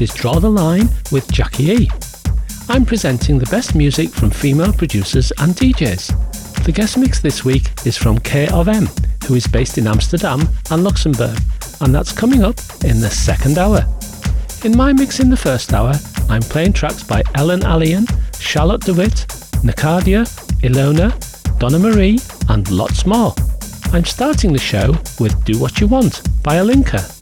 Is Draw the Line with Jackie E. I'm presenting the best music from female producers and DJs. The guest mix this week is from K of M, who is based in Amsterdam and Luxembourg, and that's coming up in the second hour. In my mix in the first hour, I'm playing tracks by Ellen Allien, Charlotte de Witte, Nakadia, Ilona, Donna Marie, and lots more. I'm starting the show with Do What You Want by Alinka.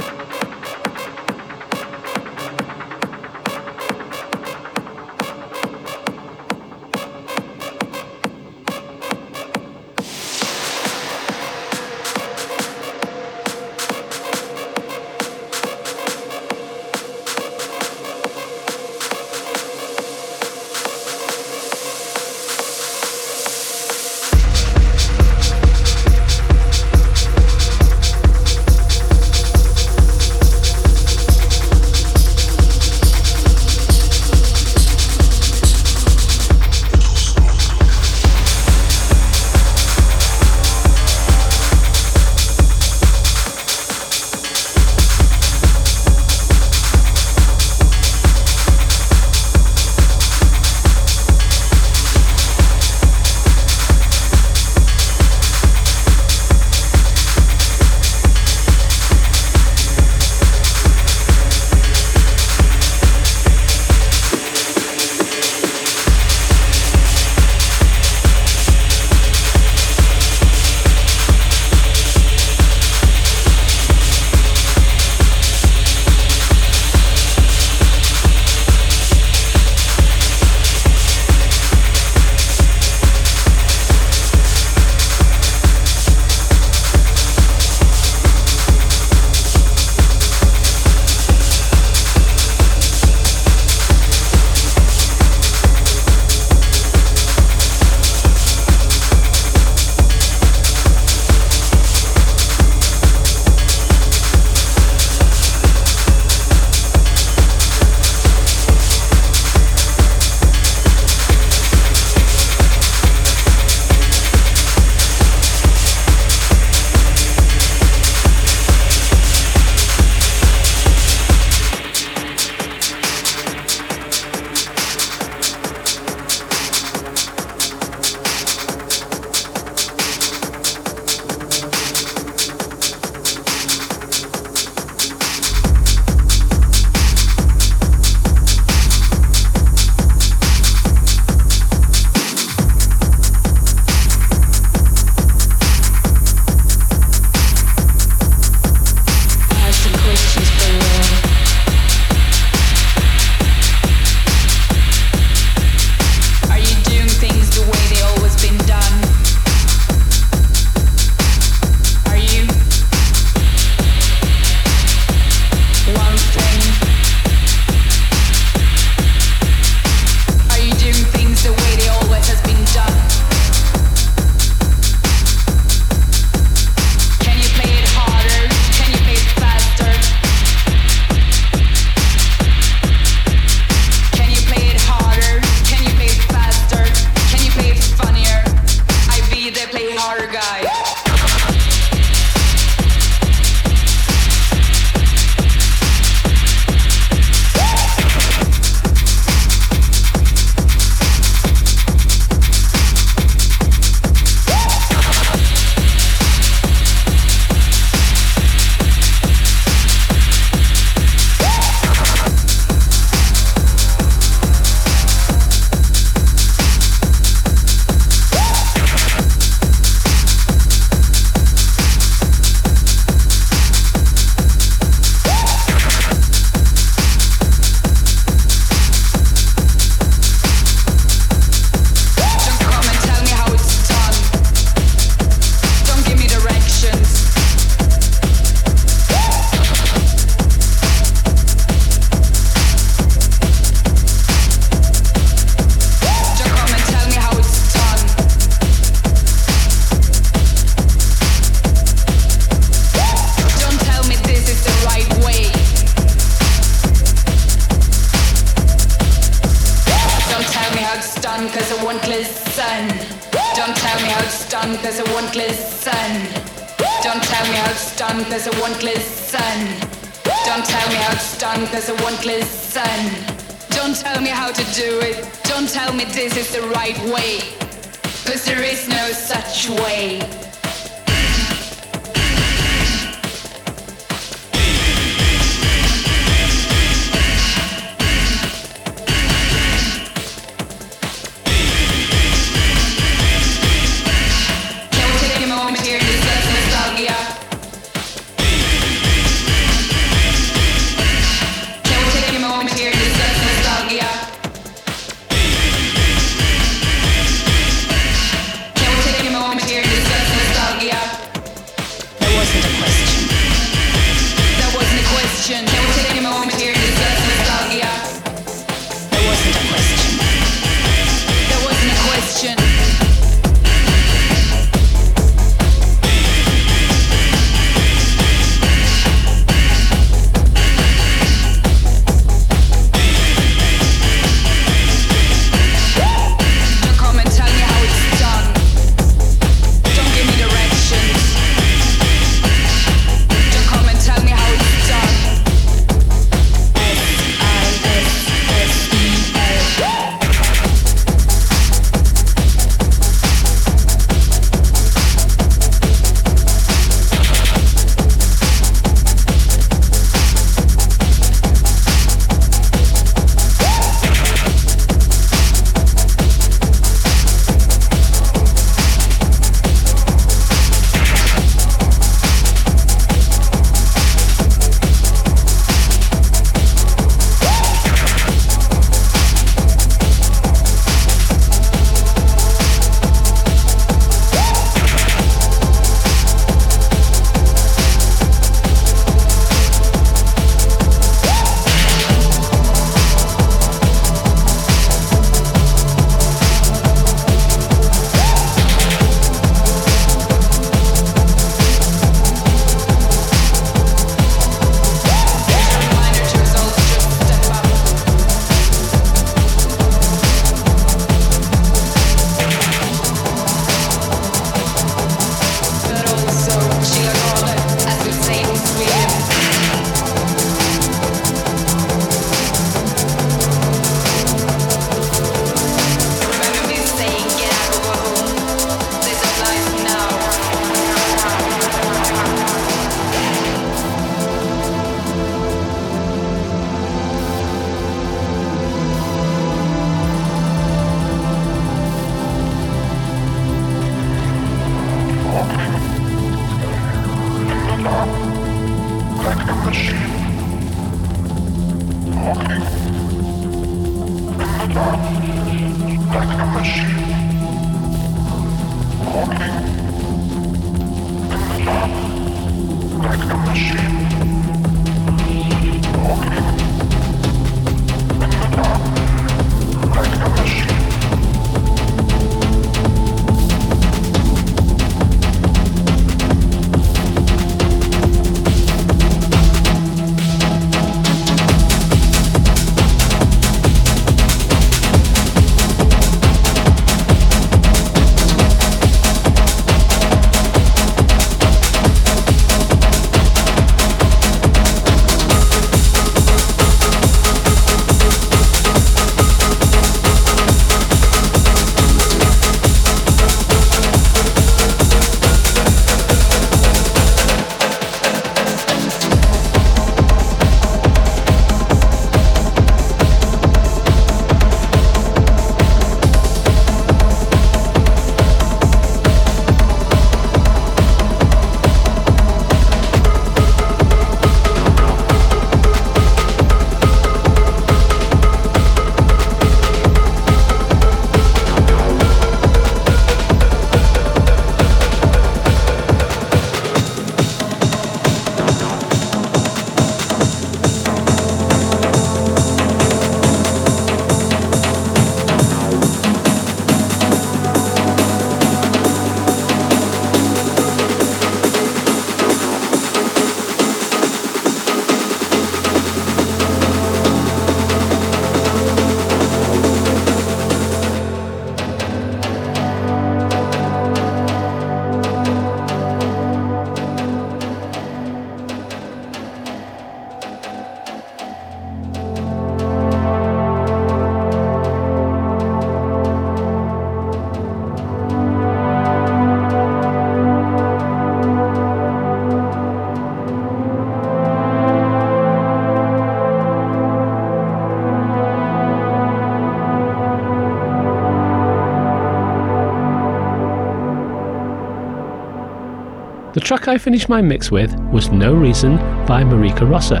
Track I finished my mix with was No Reason by Marika Rossa.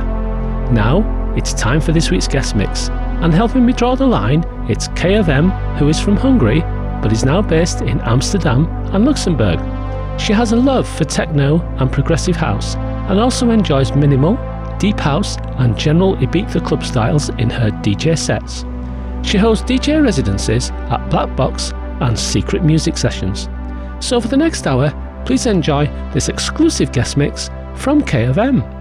Now, it's time for this week's guest mix, and helping me draw the line, it's K of M, who is from Hungary but is now based in Amsterdam and Luxembourg. She has a love for techno and progressive house, and also enjoys minimal, deep house, and general Ibiza club styles in her DJ sets. She hosts DJ residencies at Black Box and secret music sessions. So for the next hour, please enjoy this exclusive guest mix from K of M.